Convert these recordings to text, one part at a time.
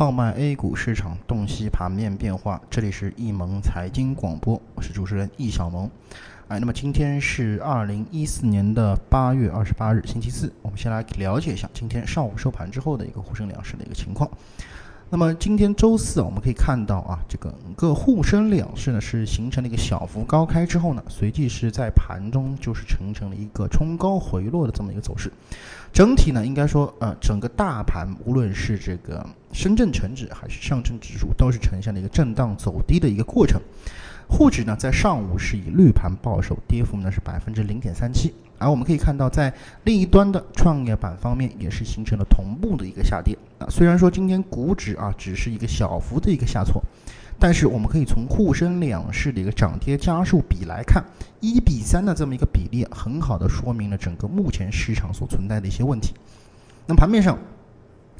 号脉 A 股市场洞悉盘面变化，这里是易盟财经广播，我是主持人易小萌。哎，那么今天是二零一四年的八月二十八日，星期四。我们先来了解一下今天上午收盘之后的一个沪深两市的一个情况。那么今天周四，我们可以看到啊，这个个沪深两市呢是形成了一个小幅高开之后呢，随即是在盘中就是形成了一个冲高回落的这么一个走势。整体呢，应该说呃，整个大盘无论是这个深圳成指还是上证指数，都是呈现了一个震荡走低的一个过程。沪指呢，在上午是以绿盘报收，跌幅呢是百分之零点三七。而我们可以看到，在另一端的创业板方面，也是形成了同步的一个下跌。啊，虽然说今天股指啊只是一个小幅的一个下挫，但是我们可以从沪深两市的一个涨跌家数比来看，一比三的这么一个比例，很好的说明了整个目前市场所存在的一些问题。那盘面上，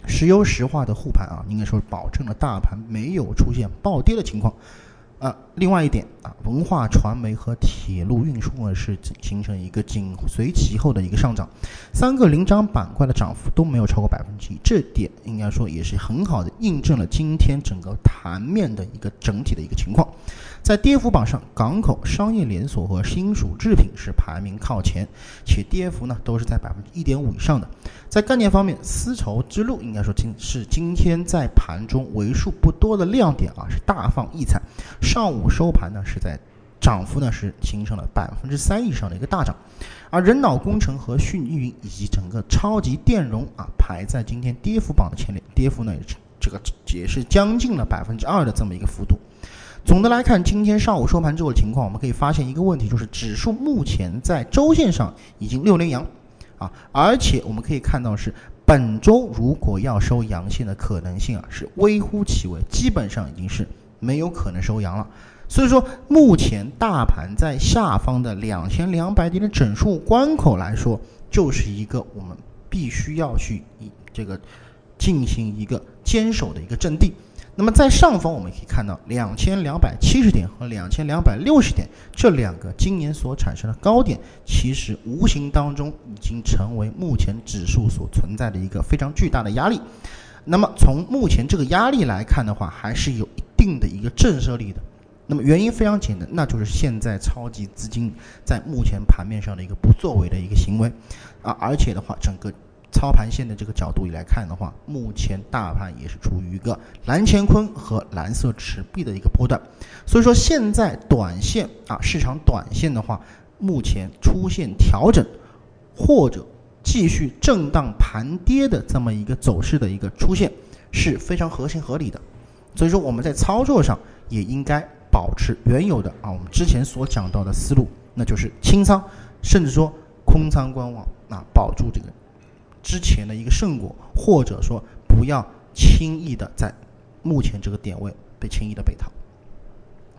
石油石化的护盘啊，应该说保证了大盘没有出现暴跌的情况。啊，另外一点啊，文化传媒和铁路运输呢是形成一个紧随其后的一个上涨，三个领涨板块的涨幅都没有超过百分之一，这点应该说也是很好的印证了今天整个盘面的一个整体的一个情况。在跌幅榜上，港口、商业连锁和金属制品是排名靠前，且跌幅呢都是在百分之一点五以上的。在概念方面，丝绸之路应该说今是今天在盘中为数不多的亮点啊，是大放异彩。上午收盘呢是在涨幅呢是形成了百分之三以上的一个大涨，而人脑工程和讯运营以及整个超级电容啊排在今天跌幅榜的前列，跌幅呢也是这个也是将近了百分之二的这么一个幅度。总的来看，今天上午收盘之后的情况，我们可以发现一个问题，就是指数目前在周线上已经六连阳。啊，而且我们可以看到是本周如果要收阳线的可能性啊是微乎其微，基本上已经是没有可能收阳了。所以说，目前大盘在下方的两千两百点的整数关口来说，就是一个我们必须要去以这个进行一个坚守的一个阵地。那么在上方我们可以看到，两千两百七十点和两千两百六十点这两个今年所产生的高点，其实无形当中已经成为目前指数所存在的一个非常巨大的压力。那么从目前这个压力来看的话，还是有一定的一个震慑力的。那么原因非常简单，那就是现在超级资金在目前盘面上的一个不作为的一个行为啊，而且的话，整个。操盘线的这个角度来看的话，目前大盘也是处于一个蓝乾坤和蓝色持币的一个波段，所以说现在短线啊，市场短线的话，目前出现调整或者继续震荡盘跌的这么一个走势的一个出现是非常合情合理的，所以说我们在操作上也应该保持原有的啊，我们之前所讲到的思路，那就是清仓，甚至说空仓观望啊，保住这个。之前的一个胜果，或者说不要轻易的在目前这个点位被轻易的被套。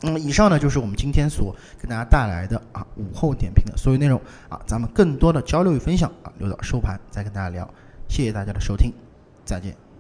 那么以上呢就是我们今天所给大家带来的啊午后点评的所有内容啊，咱们更多的交流与分享啊留到收盘再跟大家聊。谢谢大家的收听，再见。